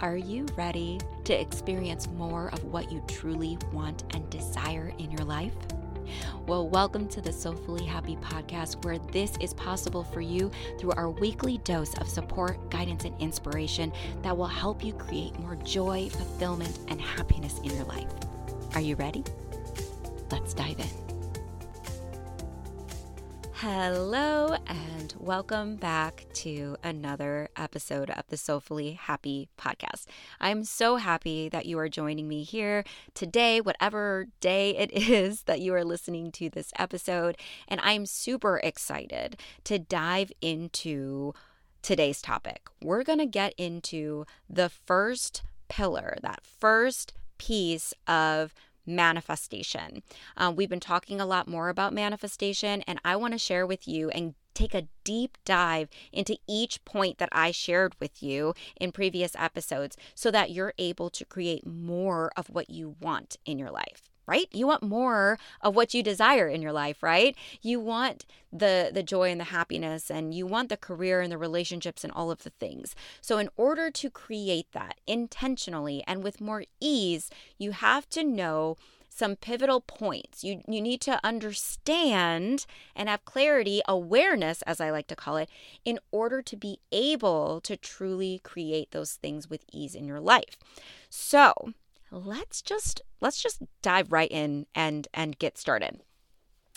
Are you ready to experience more of what you truly want and desire in your life? Well, welcome to the Soulfully Happy podcast, where this is possible for you through our weekly dose of support, guidance, and inspiration that will help you create more joy, fulfillment, and happiness in your life. Are you ready? Let's dive in. Hello, and welcome back to another episode of the Soulfully Happy podcast. I'm so happy that you are joining me here today, whatever day it is that you are listening to this episode. And I'm super excited to dive into today's topic. We're going to get into the first pillar, that first piece of manifestation. Um, we've been talking a lot more about manifestation, and I want to share with you and take a deep dive into each point that I shared with you in previous episodes so that you're able to create more of what you want in your life right you want more of what you desire in your life right you want the the joy and the happiness and you want the career and the relationships and all of the things so in order to create that intentionally and with more ease you have to know some pivotal points. You you need to understand and have clarity, awareness as I like to call it, in order to be able to truly create those things with ease in your life. So, let's just let's just dive right in and and get started.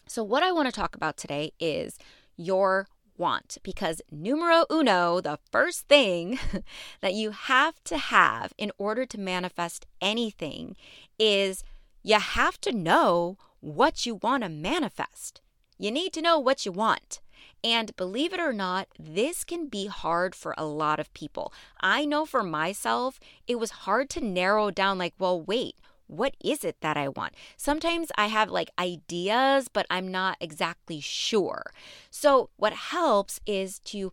So what I want to talk about today is your want because numero uno, the first thing that you have to have in order to manifest anything is you have to know what you want to manifest. You need to know what you want. And believe it or not, this can be hard for a lot of people. I know for myself, it was hard to narrow down, like, well, wait, what is it that I want? Sometimes I have like ideas, but I'm not exactly sure. So, what helps is to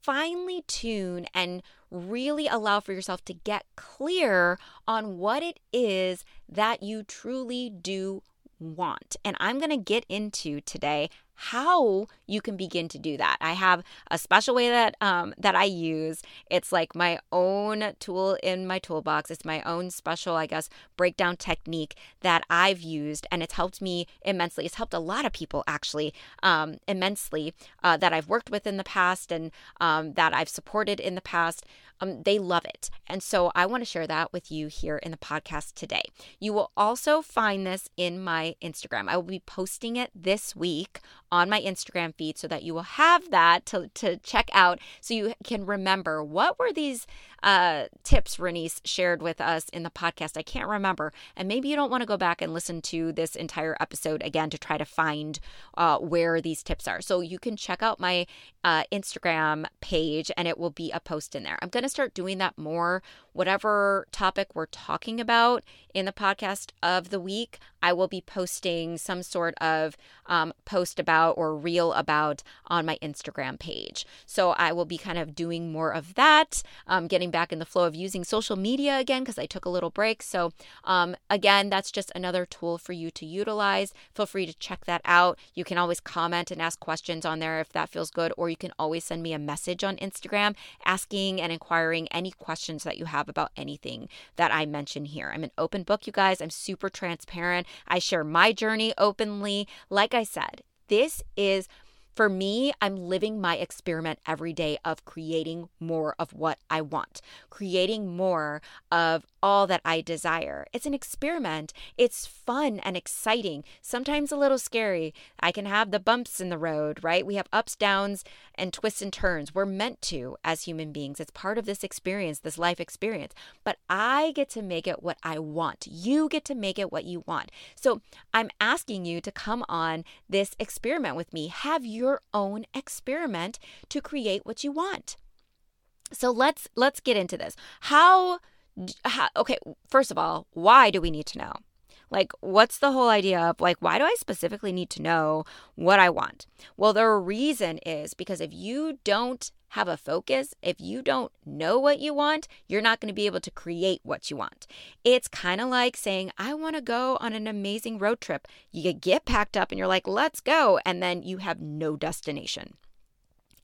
finely tune and really allow for yourself to get clear on what it is that you truly do want. And I'm going to get into today how you can begin to do that. I have a special way that um, that I use. It's like my own tool in my toolbox. It's my own special, I guess, breakdown technique that I've used, and it's helped me immensely. It's helped a lot of people actually um, immensely uh, that I've worked with in the past and um, that I've supported in the past. Um, they love it. And so I want to share that with you here in the podcast today. You will also find this in my Instagram. I will be posting it this week on my Instagram feed so that you will have that to, to check out so you can remember what were these uh, tips Renese shared with us in the podcast. I can't remember. And maybe you don't want to go back and listen to this entire episode again to try to find uh, where these tips are. So you can check out my uh, Instagram page and it will be a post in there. I'm going to start doing that more. Whatever topic we're talking about in the podcast of the week, I will be posting some sort of um, post about or reel about on my Instagram page. So I will be kind of doing more of that, um, getting back in the flow of using social media again because I took a little break. So, um, again, that's just another tool for you to utilize. Feel free to check that out. You can always comment and ask questions on there if that feels good, or you can always send me a message on Instagram asking and inquiring any questions that you have about anything that I mention here. I'm an open book, you guys. I'm super transparent. I share my journey openly. Like I said, this is for me, I'm living my experiment every day of creating more of what I want, creating more of all that I desire. It's an experiment. It's fun and exciting, sometimes a little scary. I can have the bumps in the road, right? We have ups, downs, and twists and turns. We're meant to as human beings. It's part of this experience, this life experience. But I get to make it what I want. You get to make it what you want. So I'm asking you to come on this experiment with me. Have you your own experiment to create what you want. So let's let's get into this. How, how okay, first of all, why do we need to know? Like, what's the whole idea of like, why do I specifically need to know what I want? Well, the reason is because if you don't have a focus, if you don't know what you want, you're not going to be able to create what you want. It's kind of like saying, I want to go on an amazing road trip. You get packed up and you're like, let's go. And then you have no destination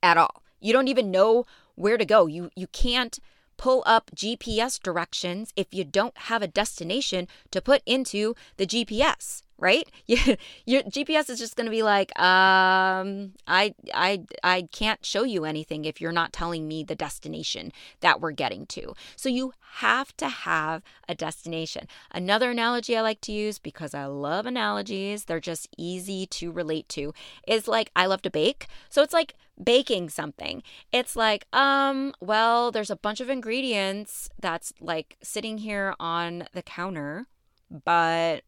at all. You don't even know where to go. You, you can't pull up GPS directions if you don't have a destination to put into the GPS right? your GPS is just going to be like, um, I, I, I can't show you anything if you're not telling me the destination that we're getting to. So you have to have a destination. Another analogy I like to use because I love analogies, they're just easy to relate to, is like I love to bake. So it's like baking something. It's like, um, well, there's a bunch of ingredients that's like sitting here on the counter, but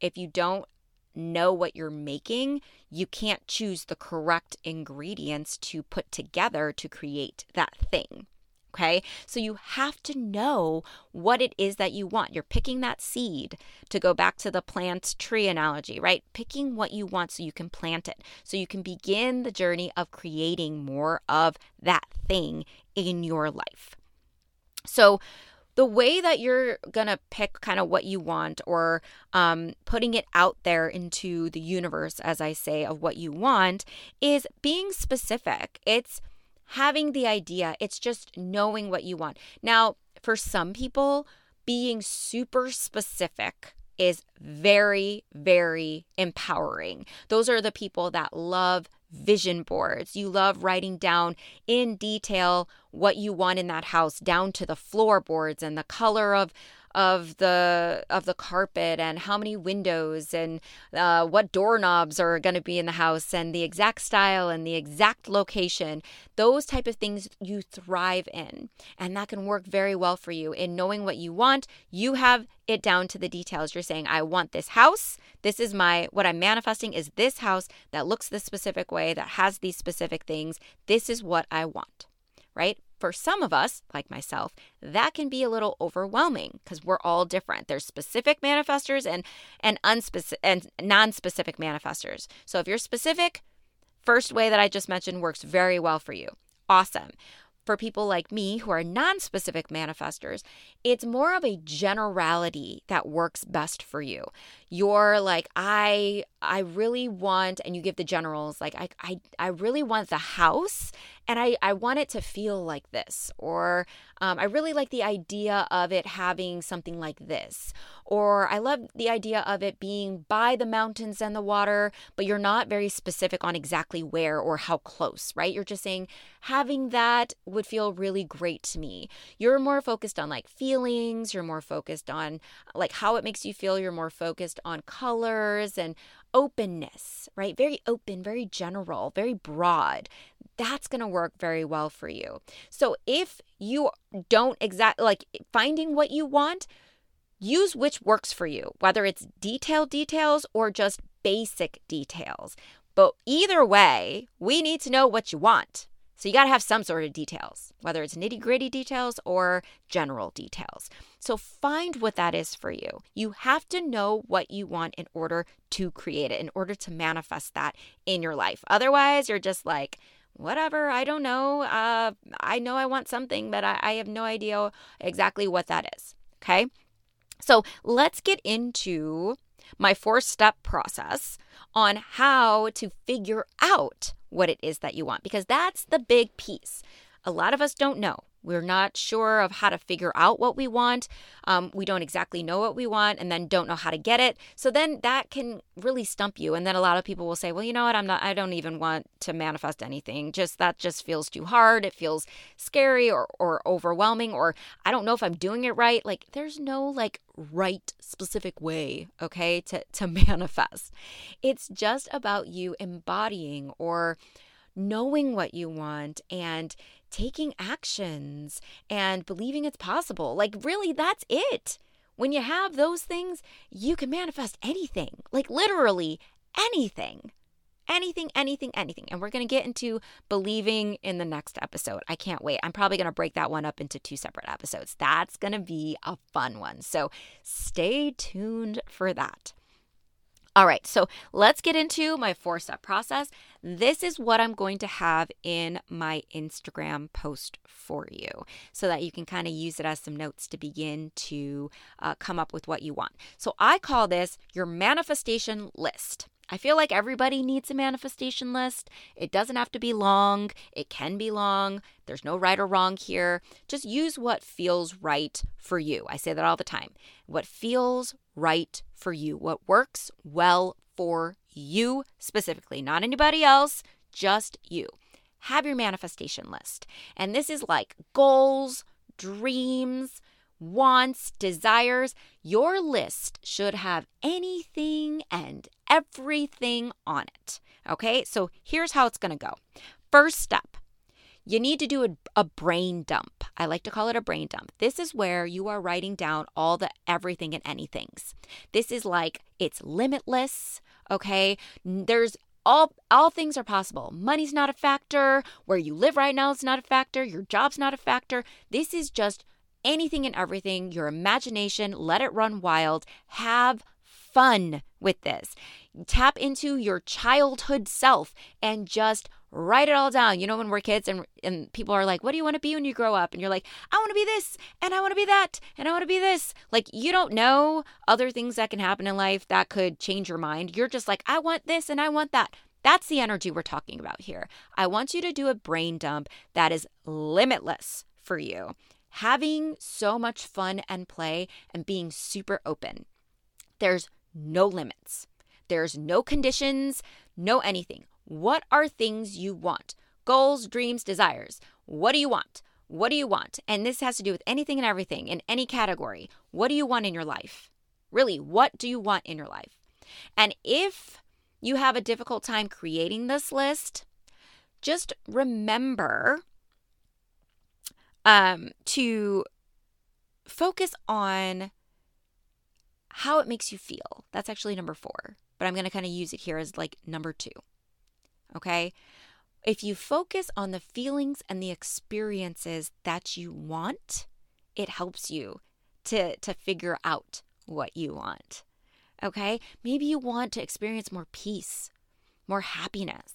if you don't know what you're making, you can't choose the correct ingredients to put together to create that thing. Okay, so you have to know what it is that you want. You're picking that seed to go back to the plant tree analogy, right? Picking what you want so you can plant it, so you can begin the journey of creating more of that thing in your life. So, the way that you're going to pick kind of what you want or um, putting it out there into the universe, as I say, of what you want is being specific. It's having the idea, it's just knowing what you want. Now, for some people, being super specific is very, very empowering. Those are the people that love vision boards. You love writing down in detail what you want in that house, down to the floorboards and the color of of the of the carpet and how many windows and uh, what doorknobs are going to be in the house and the exact style and the exact location. Those type of things you thrive in and that can work very well for you. In knowing what you want you have it down to the details. You're saying i want this house. This is my what i'm manifesting is this house that looks this specific way that has these specific things. This is what i want. Right for some of us, like myself, that can be a little overwhelming because we're all different. There's specific manifestors and and unspecific and non-specific manifestors. So if you're specific, first way that I just mentioned works very well for you. Awesome for people like me who are non specific manifestors, it's more of a generality that works best for you. You're like, I I really want, and you give the generals, like, I I, I really want the house and I, I want it to feel like this. Or um, I really like the idea of it having something like this. Or I love the idea of it being by the mountains and the water, but you're not very specific on exactly where or how close, right? You're just saying having that would feel really great to me. You're more focused on like feelings, you're more focused on like how it makes you feel, you're more focused on colors and openness, right? Very open, very general, very broad. That's going to work very well for you. So if you don't exactly like finding what you want, use which works for you, whether it's detailed details or just basic details. But either way, we need to know what you want. So you got to have some sort of details, whether it's nitty gritty details or general details. So find what that is for you. You have to know what you want in order to create it, in order to manifest that in your life. Otherwise, you're just like, whatever, I don't know. Uh, I know I want something, but I, I have no idea exactly what that is. Okay. So let's get into my four step process on how to figure out what it is that you want because that's the big piece. A lot of us don't know. We're not sure of how to figure out what we want. Um, we don't exactly know what we want and then don't know how to get it. So then that can really stump you. And then a lot of people will say, well, you know what? I'm not, I don't even want to manifest anything. Just that just feels too hard. It feels scary or, or overwhelming, or I don't know if I'm doing it right. Like there's no like right specific way, okay, to, to manifest. It's just about you embodying or knowing what you want and taking actions and believing it's possible. Like, really, that's it. When you have those things, you can manifest anything, like literally anything. Anything, anything, anything. And we're going to get into believing in the next episode. I can't wait. I'm probably going to break that one up into two separate episodes. That's going to be a fun one. So stay tuned for that. All right, so let's get into my four step process. This is what I'm going to have in my Instagram post for you so that you can kind of use it as some notes to begin to uh, come up with what you want. So I call this your manifestation list. I feel like everybody needs a manifestation list. It doesn't have to be long, it can be long. There's no right or wrong here. Just use what feels right for you. I say that all the time. What feels right for you, what works well for you specifically, not anybody else, just you. Have your manifestation list. And this is like goals, dreams, wants, desires. Your list should have anything and everything on it. Okay, so here's how it's gonna go. First step, you need to do a, a, brain dump. I like to call it a brain dump. This is where you are writing down all the everything and anythings. This is like it's limitless, okay? There's all all things are possible. Money's not a factor, where you live right now is not a factor, your job's not a factor. This is just anything and everything, your imagination, let it run wild. Have fun with this. Tap into your childhood self and just write it all down. You know, when we're kids and, and people are like, What do you want to be when you grow up? And you're like, I want to be this, and I want to be that, and I want to be this. Like, you don't know other things that can happen in life that could change your mind. You're just like, I want this and I want that. That's the energy we're talking about here. I want you to do a brain dump that is limitless for you having so much fun and play and being super open. There's no limits, there's no conditions, no anything. What are things you want? Goals, dreams, desires. What do you want? What do you want? And this has to do with anything and everything in any category. What do you want in your life? Really, what do you want in your life? And if you have a difficult time creating this list, just remember um, to focus on how it makes you feel. That's actually number four, but I'm going to kind of use it here as like number two. Okay. If you focus on the feelings and the experiences that you want, it helps you to, to figure out what you want. Okay. Maybe you want to experience more peace, more happiness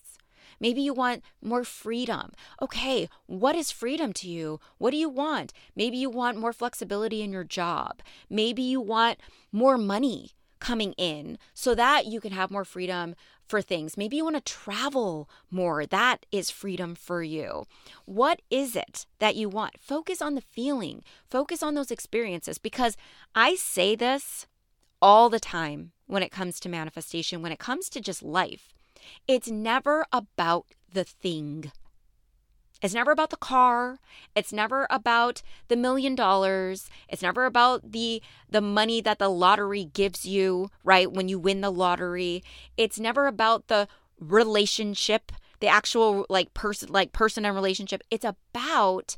Maybe you want more freedom. Okay, what is freedom to you? What do you want? Maybe you want more flexibility in your job. Maybe you want more money coming in so that you can have more freedom for things. Maybe you want to travel more. That is freedom for you. What is it that you want? Focus on the feeling, focus on those experiences because I say this all the time when it comes to manifestation, when it comes to just life. It's never about the thing. It's never about the car. It's never about the million dollars. It's never about the the money that the lottery gives you, right? When you win the lottery. It's never about the relationship, the actual like person like person and relationship. It's about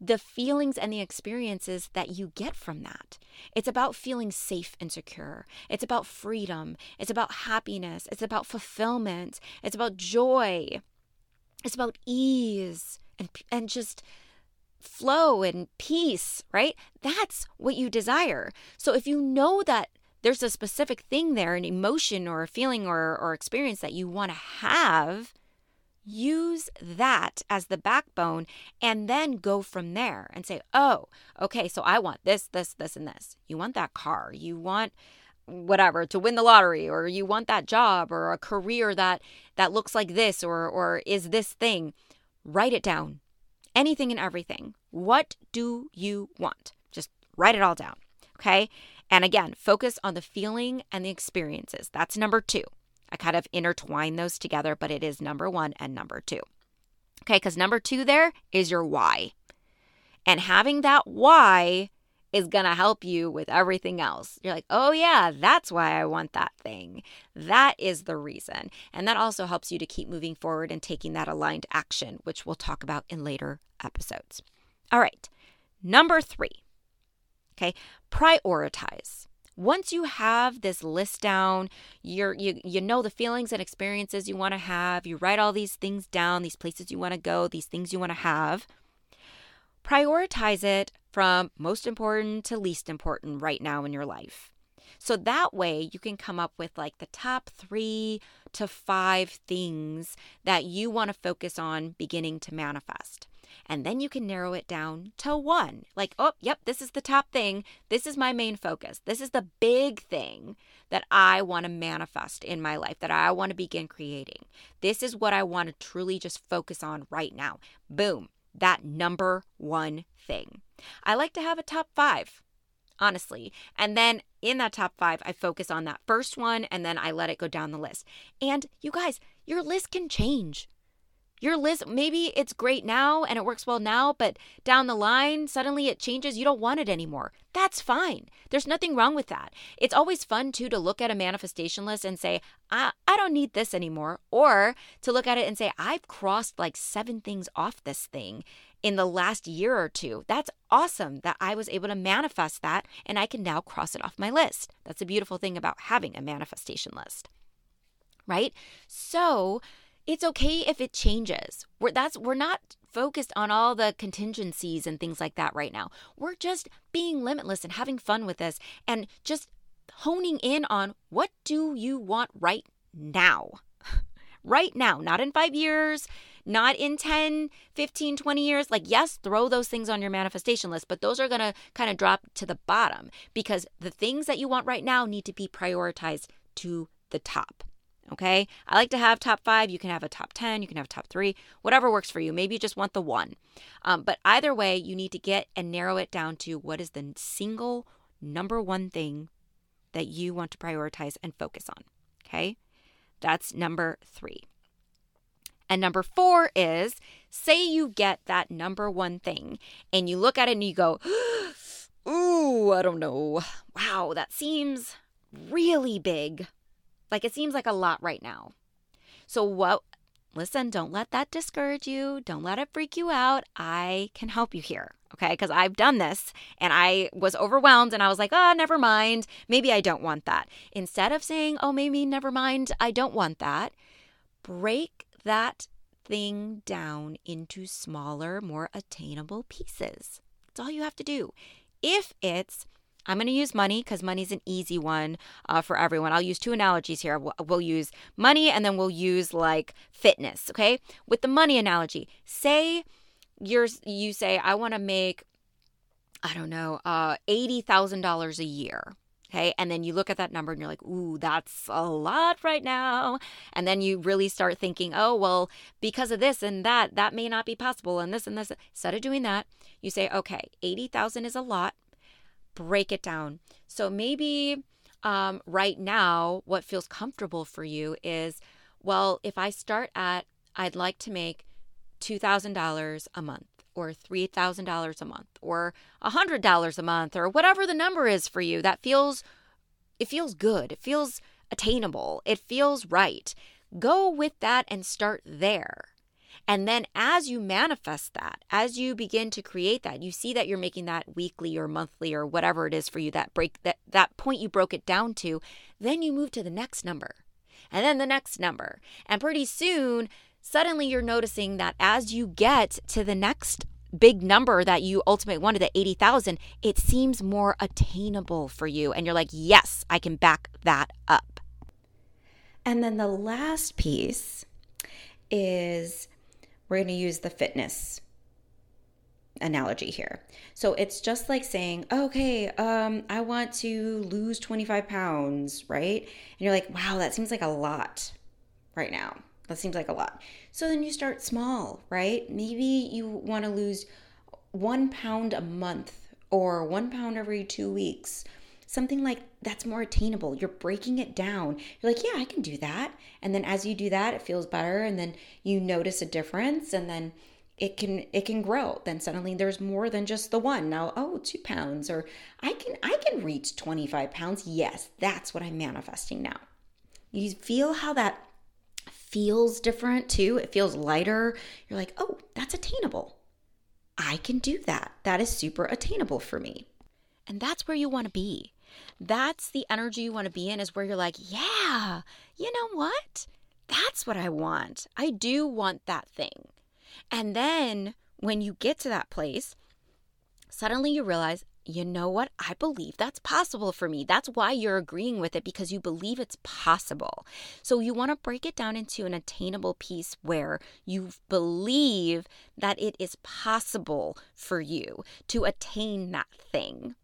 the feelings and the experiences that you get from that. It's about feeling safe and secure. It's about freedom. It's about happiness. It's about fulfillment. It's about joy. It's about ease and, and just flow and peace, right? That's what you desire. So if you know that there's a specific thing there, an emotion or a feeling or, or experience that you want to have, use that as the backbone and then go from there and say, oh, okay, so I want this, this, this, and this. You want that car. You want whatever to win the lottery or you want that job or a career that that looks like this or or is this thing. Write it down. Anything and everything. What do you want? Just write it all down okay? And again focus on the feeling and the experiences. That's number 2 I kind of intertwine those together, but it is number one and number two. Okay, because number two there is your why. And having that why is going to help you with everything else. You're like, oh, yeah, that's why I want that thing. That is the reason. And that also helps you to keep moving forward and taking that aligned action, which we'll talk about in later episodes. All right, number three. Okay, prioritize once you have this list down, you're you you know the feelings and experiences you want to have, you write all these things down, these places you want to go, these things you want to have. Prioritize it from most important to least important right now in your life. So that way you can come up with like the top 3 to 5 things that you want to focus on beginning to manifest. And then you can narrow it down to one. Like, oh, yep, this is the top thing. This is my main focus. This is the big thing that I want to manifest in my life, that I want to begin creating. This is what I want to truly just focus on right now. Boom, that number one thing. I like to have a top five honestly. And then in that top five, I focus on that first one and then I let it go down the list. And you guys, your list can change. Your list, maybe it's great now and it works well now, but down the line, suddenly it changes. You don't want it anymore. That's fine. There's nothing wrong with that. It's always fun, too, to look at a manifestation list and say, I, I don't need this anymore. Or to look at it and say, I've crossed like seven things off this thing in the last year or two. That's awesome that I was able to manifest that and I can now cross it off my list. That's a beautiful thing about having a manifestation list. Right? So, it's okay if it changes. We're that's we're not focused on all the contingencies and things like that right now. We're just being limitless and having fun with this and just honing in on what do you want right now? right now, not in 5 years, not in 10, 15, 20 years. Like yes, throw those things on your manifestation list, but those are going to kind of drop to the bottom because the things that you want right now need to be prioritized to the top. Okay. I like to have top five. You can have a top 10. You can have top three, whatever works for you. Maybe you just want the one. Um, but either way, you need to get and narrow it down to what is the single number one thing that you want to prioritize and focus on. Okay. That's number three. And number four is say you get that number one thing and you look at it and you go, Ooh, I don't know. Wow, that seems really big. Like it seems like a lot right now. So, what, listen, don't let that discourage you. Don't let it freak you out. I can help you here. Okay. Because I've done this and I was overwhelmed and I was like, oh, never mind. Maybe I don't want that. Instead of saying, oh, maybe never mind, I don't want that, break that thing down into smaller, more attainable pieces. That's all you have to do. If it's I'm going to use money because money's an easy one uh, for everyone. I'll use two analogies here. We'll, we'll use money and then we'll use like fitness. Okay. With the money analogy, say you're, you say, I want to make, I don't know, uh, $80,000 a year. Okay. And then you look at that number and you're like, ooh, that's a lot right now. And then you really start thinking, oh, well, because of this and that, that may not be possible. And this and this. Instead of doing that, you say, okay, 80,000 is a lot break it down. So maybe um, right now, what feels comfortable for you is well, if I start at, I'd like to make $2,000 a month or $3,000 a month or $100 a month or whatever the number is for you that feels it feels good. It feels attainable. It feels right. Go with that and start there. And then as you manifest that, as you begin to create that, you see that you're making that weekly or monthly or whatever it is for you, that break that that point you broke it down to, then you move to the next number. And then the next number. And pretty soon, suddenly you're noticing that as you get to the next big number that you ultimately wanted at 80,000, it seems more attainable for you. And you're like, yes, I can back that up. And then the last piece is we're going to use the fitness analogy here. So it's just like saying, okay, um, I want to lose 25 pounds, right? And you're like, wow, that seems like a lot right now. That seems like a lot. So then you start small, right? Maybe you want to lose one pound a month or one pound every two weeks something like that's more attainable. You're breaking it down. You're like, yeah, I can do that. And then as you do that, it feels better. And then you notice a difference. And then it can it can grow then suddenly there's more than just the one now oh two pounds or i can i can reach 25 pounds yes that's what i'm manifesting now you feel how that feels different too it feels lighter you're like oh that's attainable i can do that that is super attainable for me and that's where you want to be that's the energy you want to be in, is where you're like, yeah, you know what? That's what I want. I do want that thing. And then when you get to that place, suddenly you realize, you know what? I believe that's possible for me. That's why you're agreeing with it because you believe it's possible. So you want to break it down into an attainable piece where you believe that it is possible for you to attain that thing.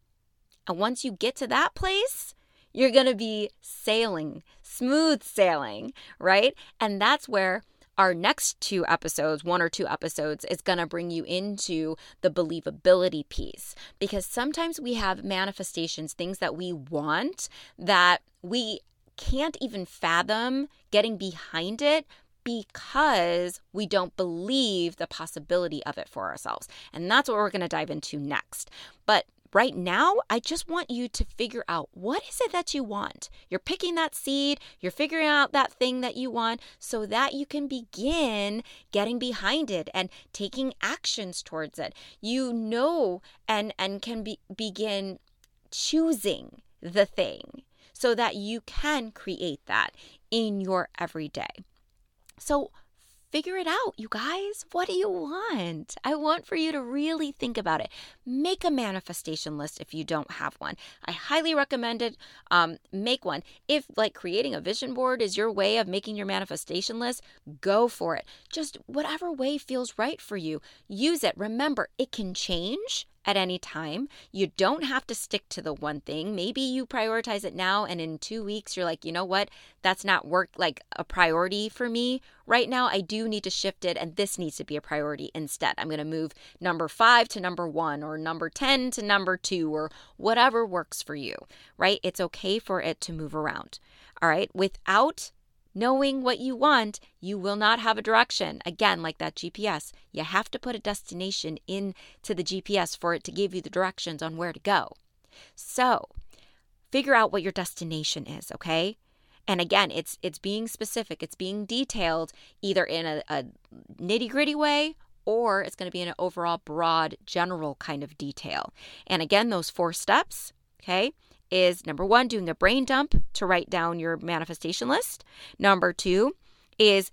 And once you get to that place, you're going to be sailing, smooth sailing, right? And that's where our next two episodes, one or two episodes, is going to bring you into the believability piece because sometimes we have manifestations, things that we want that we can't even fathom getting behind it because we don't believe the possibility of it for ourselves. And that's what we're going to dive into next. But right now, I just want you to figure out what is it that you want. You're picking that seed, you're figuring out that thing that you want so that you can begin getting behind it and taking actions towards it. You know and and can be, begin choosing the thing so that you can create that in your everyday. So figure it out, you guys. What do you want? I want for you to really think about it. Make a manifestation list if you don't have one. I highly recommend it. Um, make one. If like creating a vision board is your way of making your manifestation list, go for it. Just whatever way feels right for you, use it. Remember, it can change at any time. You don't have to stick to the one thing. Maybe you prioritize it now and in 2 weeks you're like, "You know what? That's not work like a priority for me right now. I do need to shift it and this needs to be a priority instead. I'm going to move number 5 to number 1 or number 10 to number 2 or whatever works for you." Right? It's okay for it to move around. All right? Without Knowing what you want, you will not have a direction. Again, like that GPS, you have to put a destination into the GPS for it to give you the directions on where to go. So, figure out what your destination is, okay? And again, it's it's being specific, it's being detailed either in a, a nitty gritty way or it's going to be in an overall broad general kind of detail. And again, those four steps, okay? Is number one, doing a brain dump to write down your manifestation list. Number two is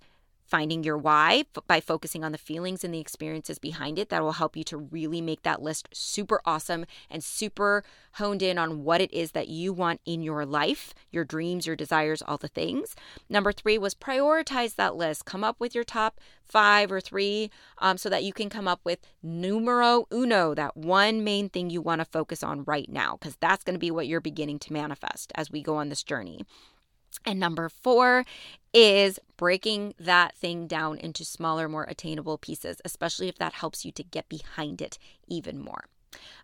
finding your why by focusing on the feelings and the experiences behind it. That will help you to really make that list super awesome and super honed in on what it is that you want in your life, your dreams, your desires, all the things. Number three was prioritize that list. Come up with your top five or three um, so that you can come up with numero uno, that one main thing you want to focus on right now, because that's going to be what you're beginning to manifest as we go on this journey. And number four is breaking that thing down into smaller, more attainable pieces, especially if that helps you to get behind it even more.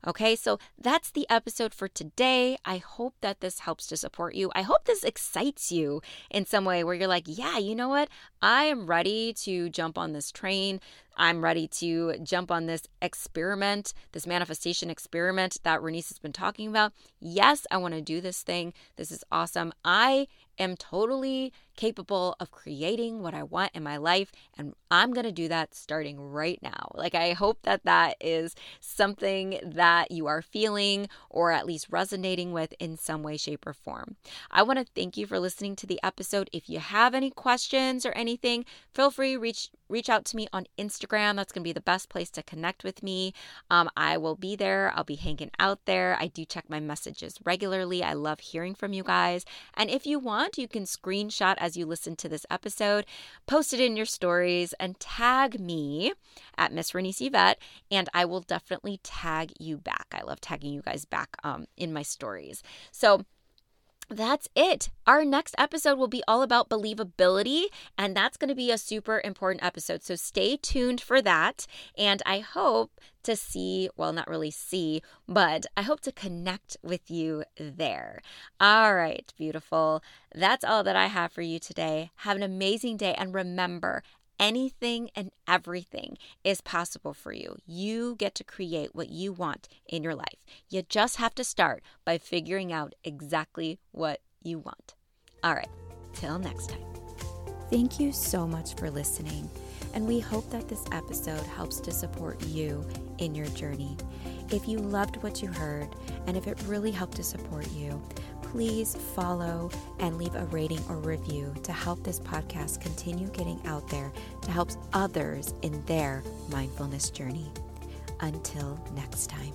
Okay, so that's the episode for today. I hope that this helps to support you. I hope this excites you in some way where you're like, yeah, you know what? I am ready to jump on this train. I'm ready to jump on this experiment, this manifestation experiment that Renese has been talking about. Yes, I want to do this thing. This is awesome. I am totally capable of creating what I want in my life. And I'm going to do that starting right now. Like, I hope that that is something that you are feeling or at least resonating with in some way, shape, or form. I want to thank you for listening to the episode. If you have any questions or anything, feel free to reach reach out to me on Instagram. That's going to be the best place to connect with me. Um, I will be there. I'll be hanging out there. I do check my messages regularly. I love hearing from you guys. And if you want, you can screenshot as you listen to this episode, post it in your stories, and tag me at Miss Renese Yvette, and I will definitely tag you back. I love tagging you guys back um, in my stories. So, that's it. Our next episode will be all about believability, and that's going to be a super important episode. So stay tuned for that. And I hope to see, well, not really see, but I hope to connect with you there. All right, beautiful. That's all that I have for you today. Have an amazing day. And remember, anything and everything is possible for you. You get to create what you want in your life. You just have to start by figuring out exactly what you want. All right, till next time. Thank you so much for listening, and we hope that this episode helps to support you in your journey. If you loved what you heard, and if it really helped to support you, please follow and leave a rating or review to help this podcast continue getting out there to help others in their mindfulness journey. Until next time.